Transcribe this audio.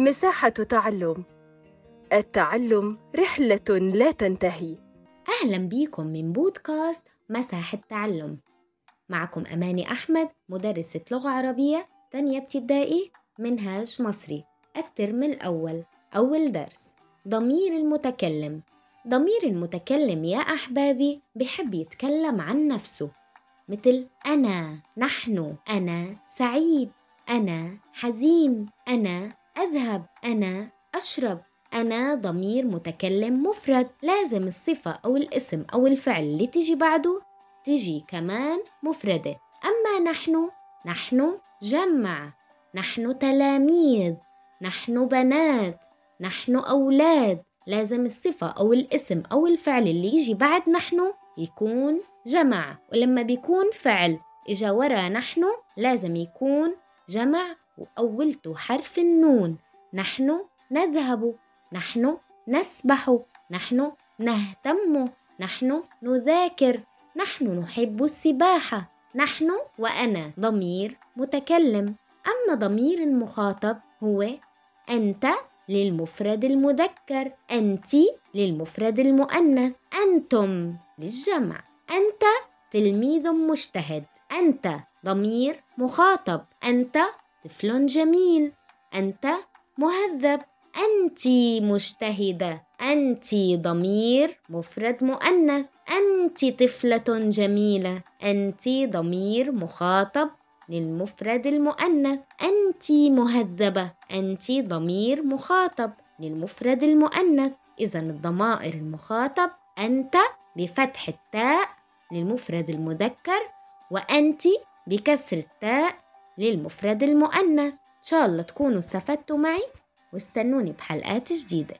مساحة تعلم. التعلم رحلة لا تنتهي. أهلا بيكم من بودكاست مساحة تعلم. معكم أماني أحمد مدرسة لغة عربية تانية ابتدائي منهاج مصري. الترم الأول أول درس. ضمير المتكلم. ضمير المتكلم يا أحبابي بحب يتكلم عن نفسه. مثل أنا نحن. أنا سعيد. أنا حزين. أنا أذهب. أنا أشرب. أنا ضمير متكلم مفرد. لازم الصفة أو الاسم أو الفعل اللي تجي بعده تجي كمان مفردة. أما نحن نحن جمع. نحن تلاميذ. نحن بنات. نحن أولاد. لازم الصفة أو الاسم أو الفعل اللي يجي بعد نحن يكون جمع. ولما بيكون فعل إجا ورا نحن لازم يكون جمع. وأولته حرف النون. نحن نذهب نحن نسبح نحن نهتم نحن نذاكر نحن نحب السباحة نحن وأنا ضمير متكلم. أما ضمير المخاطب هو أنت للمفرد المذكر أنت للمفرد المؤنث. أنتم للجمع. أنت تلميذ مجتهد. أنت ضمير مخاطب. أنت طفل جميل. أنت مهذب. أنت مجتهدة. أنت ضمير مفرد مؤنث. أنت طفلة جميلة. أنت ضمير مخاطب للمفرد المؤنث. أنت مهذبة. أنت ضمير مخاطب للمفرد المؤنث. إذا الضمائر المخاطب. أنت بفتح التاء للمفرد المذكر. وأنت بكسر التاء للمفرد المؤنث. إن شاء الله تكونوا استفدتوا معي واستنوني بحلقات جديدة.